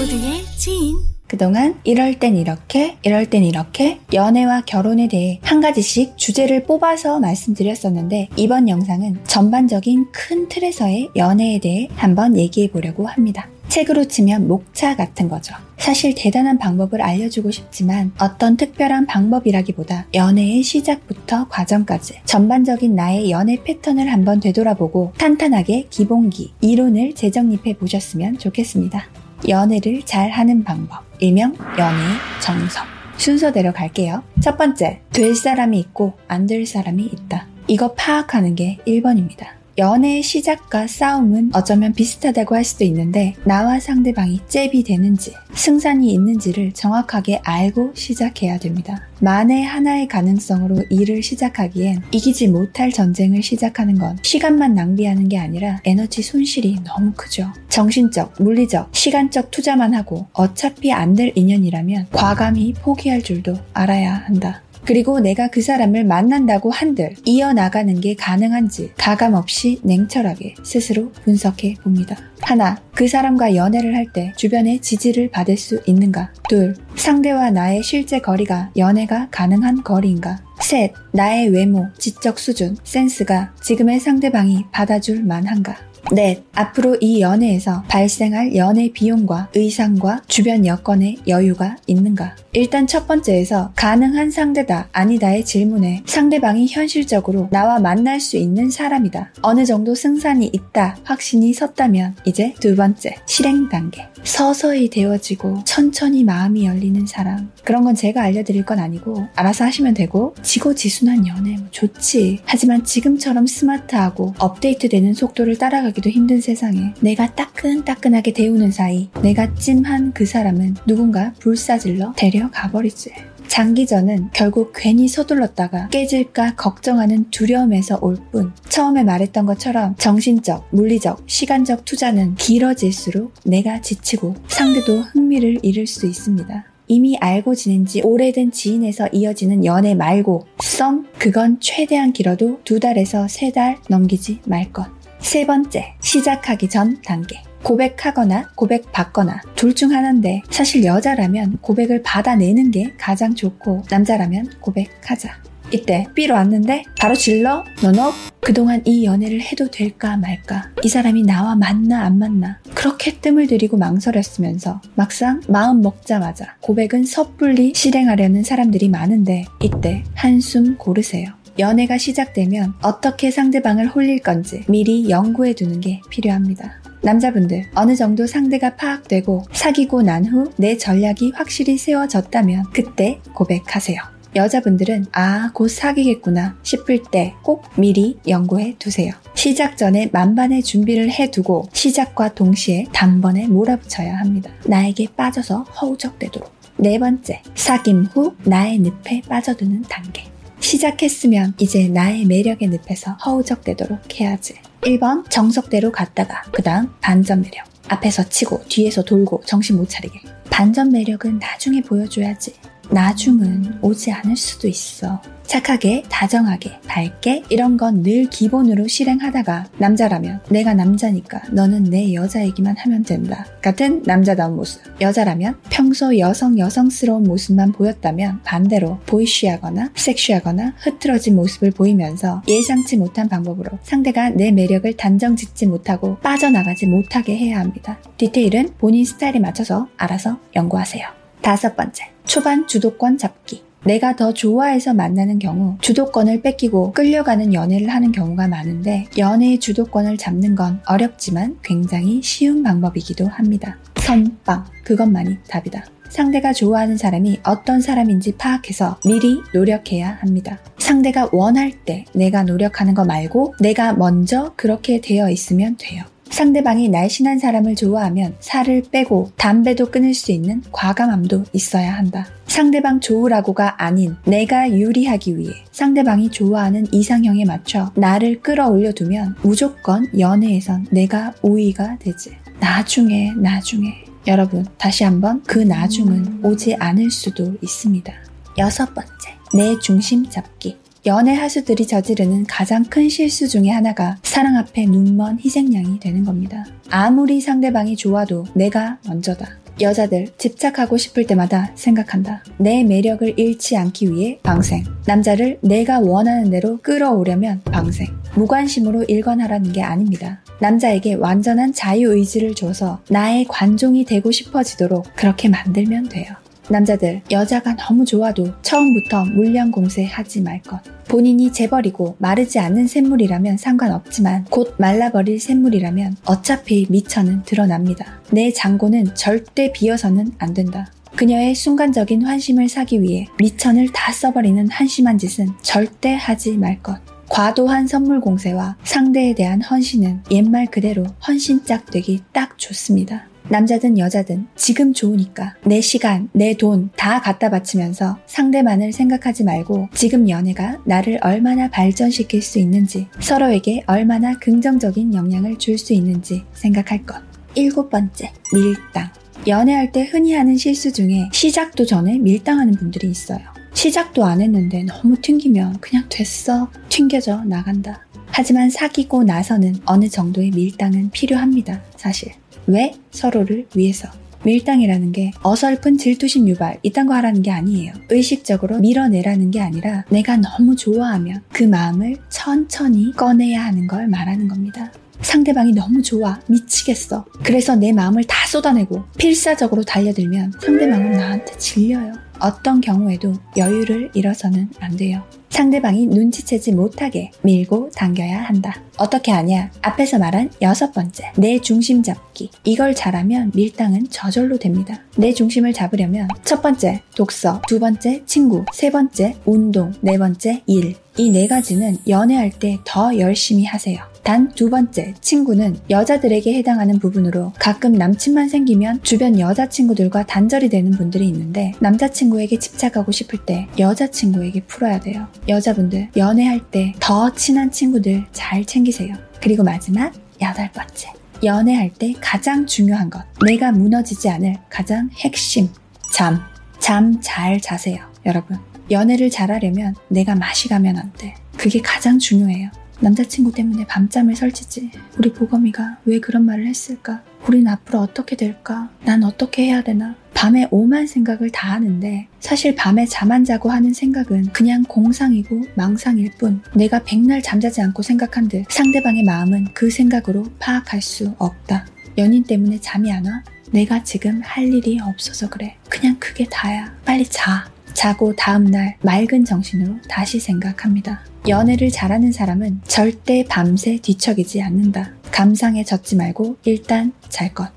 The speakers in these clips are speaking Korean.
모두의 지인. 그동안 이럴 땐 이렇게, 이럴 땐 이렇게 연애와 결혼에 대해 한 가지씩 주제를 뽑아서 말씀드렸었는데 이번 영상은 전반적인 큰 틀에서의 연애에 대해 한번 얘기해 보려고 합니다. 책으로 치면 목차 같은 거죠. 사실 대단한 방법을 알려주고 싶지만 어떤 특별한 방법이라기보다 연애의 시작부터 과정까지 전반적인 나의 연애 패턴을 한번 되돌아보고 탄탄하게 기본기, 이론을 재정립해 보셨으면 좋겠습니다. 연애를 잘 하는 방법. 일명 연애의 정석. 순서대로 갈게요. 첫 번째, 될 사람이 있고 안 될 사람이 있다. 이거 파악하는 게 1번입니다. 연애의 시작과 싸움은 어쩌면 비슷하다고 할 수도 있는데 나와 상대방이 잽이 되는지 승산이 있는지를 정확하게 알고 시작해야 됩니다. 만에 하나의 가능성으로 일을 시작하기엔 이기지 못할 전쟁을 시작하는 건 시간만 낭비하는 게 아니라 에너지 손실이 너무 크죠. 정신적, 물리적, 시간적 투자만 하고 어차피 안 될 인연이라면 과감히 포기할 줄도 알아야 한다. 그리고 내가 그 사람을 만난다고 한들 이어나가는 게 가능한지 가감없이 냉철하게 스스로 분석해 봅니다. 하나, 그 사람과 연애를 할 때 주변의 지지를 받을 수 있는가? 둘, 상대와 나의 실제 거리가 연애가 가능한 거리인가? 셋, 나의 외모, 지적 수준, 센스가 지금의 상대방이 받아줄 만한가? 넷, 네, 앞으로 이 연애에서 발생할 연애 비용과 의상과 주변 여건의 여유가 있는가? 일단 첫 번째에서 가능한 상대다, 아니다의 질문에 상대방이 현실적으로 나와 만날 수 있는 사람이다. 어느 정도 승산이 있다, 확신이 섰다면 이제 두 번째, 실행 단계. 서서히 되어지고 천천히 마음이 열리는 사람. 그런 건 제가 알려드릴 건 아니고 알아서 하시면 되고 지고지순한 연애 뭐 좋지. 하지만 지금처럼 스마트하고 업데이트되는 속도를 따라가 기도 힘든 세상에 내가 따끈따끈하게 데우는 사이 내가 찜한 그 사람은 누군가 불사질러 데려가버리지. 장기전은 결국 괜히 서둘렀다가 깨질까 걱정하는 두려움에서 올 뿐. 처음에 말했던 것처럼 정신적, 물리적, 시간적 투자는 길어질수록 내가 지치고 상대도 흥미를 잃을 수 있습니다. 이미 알고 지낸 지 오래된 지인에서 이어지는 연애 말고 썸 그건 최대한 길어도 두 달에서 세 달 넘기지 말 것. 세 번째, 시작하기 전 단계. 고백하거나 고백받거나 둘 중 하나인데 사실 여자라면 고백을 받아내는 게 가장 좋고 남자라면 고백하자. 이때 B로 왔는데 바로 질러? 너너 그동안 이 연애를 해도 될까 말까? 이 사람이 나와 맞나 안 맞나? 그렇게 뜸을 들이고 망설였으면서 막상 마음 먹자마자 고백은 섣불리 실행하려는 사람들이 많은데 이때 한숨 고르세요. 연애가 시작되면 어떻게 상대방을 홀릴 건지 미리 연구해 두는 게 필요합니다. 남자분들 어느 정도 상대가 파악되고 사귀고 난 후 내 전략이 확실히 세워졌다면 그때 고백하세요. 여자분들은 아, 곧 사귀겠구나 싶을 때 꼭 미리 연구해 두세요. 시작 전에 만반의 준비를 해 두고 시작과 동시에 단번에 몰아붙여야 합니다. 나에게 빠져서 허우적대도록. 네 번째, 사귐 후 나의 늪에 빠져드는 단계. 시작했으면 이제 나의 매력의 늪에서 허우적대도록 해야지. 1번 정석대로 갔다가 그 다음 반전 매력. 앞에서 치고 뒤에서 돌고 정신 못 차리게. 반전 매력은 나중에 보여줘야지. 나중은 오지 않을 수도 있어. 착하게, 다정하게, 밝게 이런 건 늘 기본으로 실행하다가 남자라면 내가 남자니까 너는 내 여자 얘기만 하면 된다. 같은 남자다운 모습. 여자라면 평소 여성 여성스러운 모습만 보였다면 반대로 보이쉬하거나 섹시하거나 흐트러진 모습을 보이면서 예상치 못한 방법으로 상대가 내 매력을 단정 짓지 못하고 빠져나가지 못하게 해야 합니다. 디테일은 본인 스타일에 맞춰서 알아서 연구하세요. 다섯 번째, 초반 주도권 잡기. 내가 더 좋아해서 만나는 경우 주도권을 뺏기고 끌려가는 연애를 하는 경우가 많은데 연애의 주도권을 잡는 건 어렵지만 굉장히 쉬운 방법이기도 합니다. 선빵. 그것만이 답이다. 상대가 좋아하는 사람이 어떤 사람인지 파악해서 미리 노력해야 합니다. 상대가 원할 때 내가 노력하는 거 말고 내가 먼저 그렇게 되어 있으면 돼요. 상대방이 날씬한 사람을 좋아하면 살을 빼고 담배도 끊을 수 있는 과감함도 있어야 한다. 상대방 좋으라고가 아닌 내가 유리하기 위해 상대방이 좋아하는 이상형에 맞춰 나를 끌어올려 두면 무조건 연애에선 내가 우위가 되지. 나중에, 나중에. 여러분, 다시 한번 그 나중은 오지 않을 수도 있습니다. 여섯 번째, 내 중심 잡기. 연애 하수들이 저지르는 가장 큰 실수 중의 하나가 사랑 앞에 눈먼 희생양이 되는 겁니다. 아무리 상대방이 좋아도 내가 먼저다. 여자들 집착하고 싶을 때마다 생각한다. 내 매력을 잃지 않기 위해 방생. 남자를 내가 원하는 대로 끌어오려면 방생. 무관심으로 일관하라는 게 아닙니다. 남자에게 완전한 자유의지를 줘서 나의 관종이 되고 싶어지도록 그렇게 만들면 돼요. 남자들, 여자가 너무 좋아도 처음부터 물량 공세하지 말 것. 본인이 재버리고 마르지 않는 샘물이라면 상관없지만 곧 말라버릴 샘물이라면 어차피 미천은 드러납니다. 내 장고는 절대 비어서는 안 된다. 그녀의 순간적인 환심을 사기 위해 미천을 다 써버리는 한심한 짓은 절대 하지 말 것. 과도한 선물 공세와 상대에 대한 헌신은 옛말 그대로 헌신짝 되기 딱 좋습니다. 남자든 여자든 지금 좋으니까 내 시간, 내 돈 다 갖다 바치면서 상대만을 생각하지 말고 지금 연애가 나를 얼마나 발전시킬 수 있는지 서로에게 얼마나 긍정적인 영향을 줄 수 있는지 생각할 것. 일곱 번째, 밀당. 연애할 때 흔히 하는 실수 중에 시작도 전에 밀당하는 분들이 있어요. 시작도 안 했는데 너무 튕기면 그냥 됐어. 튕겨져 나간다. 하지만 사귀고 나서는 어느 정도의 밀당은 필요합니다. 사실. 왜? 서로를 위해서. 밀당이라는 게 어설픈 질투심 유발 이딴 거 하라는 게 아니에요. 의식적으로 밀어내라는 게 아니라 내가 너무 좋아하면 그 마음을 천천히 꺼내야 하는 걸 말하는 겁니다. 상대방이 너무 좋아 미치겠어. 그래서 내 마음을 다 쏟아내고 필사적으로 달려들면 상대방은 나한테 질려요. 어떤 경우에도 여유를 잃어서는 안 돼요. 상대방이 눈치채지 못하게 밀고 당겨야 한다. 어떻게 하냐? 앞에서 말한 여섯 번째, 내 중심 잡기. 이걸 잘하면 밀당은 저절로 됩니다. 내 중심을 잡으려면 첫 번째, 독서, 두 번째, 친구, 세 번째, 운동, 네 번째, 일. 이 네 가지는 연애할 때 더 열심히 하세요. 단 두 번째, 친구는 여자들에게 해당하는 부분으로 가끔 남친만 생기면 주변 여자친구들과 단절이 되는 분들이 있는데 남자친구에게 집착하고 싶을 때 여자친구에게 풀어야 돼요. 여자분들 연애할 때 더 친한 친구들 잘 챙기세요. 그리고 마지막 여덟 번째. 연애할 때 가장 중요한 것. 내가 무너지지 않을 가장 핵심. 잠. 잠 잘 자세요. 여러분. 연애를 잘하려면 내가 맛이 가면 안 돼. 그게 가장 중요해요. 남자친구 때문에 밤잠을 설치지. 우리 보검이가 왜 그런 말을 했을까? 우린 앞으로 어떻게 될까? 난 어떻게 해야 되나? 밤에 오만 생각을 다 하는데 사실 밤에 잠 안 자고 하는 생각은 그냥 공상이고 망상일 뿐 내가 백날 잠자지 않고 생각한 듯 상대방의 마음은 그 생각으로 파악할 수 없다. 연인 때문에 잠이 안 와? 내가 지금 할 일이 없어서 그래. 그냥 그게 다야. 빨리 자. 자고 다음날 맑은 정신으로 다시 생각합니다. 연애를 잘하는 사람은 절대 밤새 뒤척이지 않는다. 감상에 젖지 말고 일단 잘 것.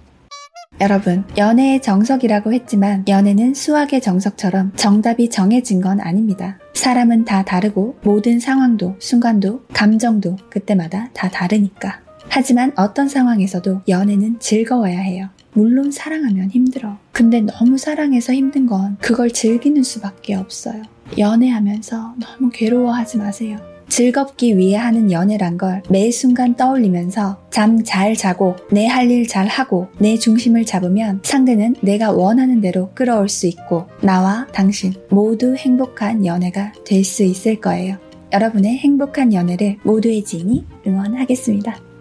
여러분, 연애의 정석이라고 했지만 연애는 수학의 정석처럼 정답이 정해진 건 아닙니다. 사람은 다 다르고 모든 상황도, 순간도, 감정도 그때마다 다 다르니까. 하지만 어떤 상황에서도 연애는 즐거워야 해요. 물론 사랑하면 힘들어. 근데 너무 사랑해서 힘든 건 그걸 즐기는 수밖에 없어요. 연애하면서 너무 괴로워하지 마세요. 즐겁기 위해 하는 연애란 걸 매 순간 떠올리면서 잠 잘 자고 내 할 일 잘 하고 내 중심을 잡으면 상대는 내가 원하는 대로 끌어올 수 있고 나와 당신 모두 행복한 연애가 될 수 있을 거예요. 여러분의 행복한 연애를 모두의 지인이 응원하겠습니다.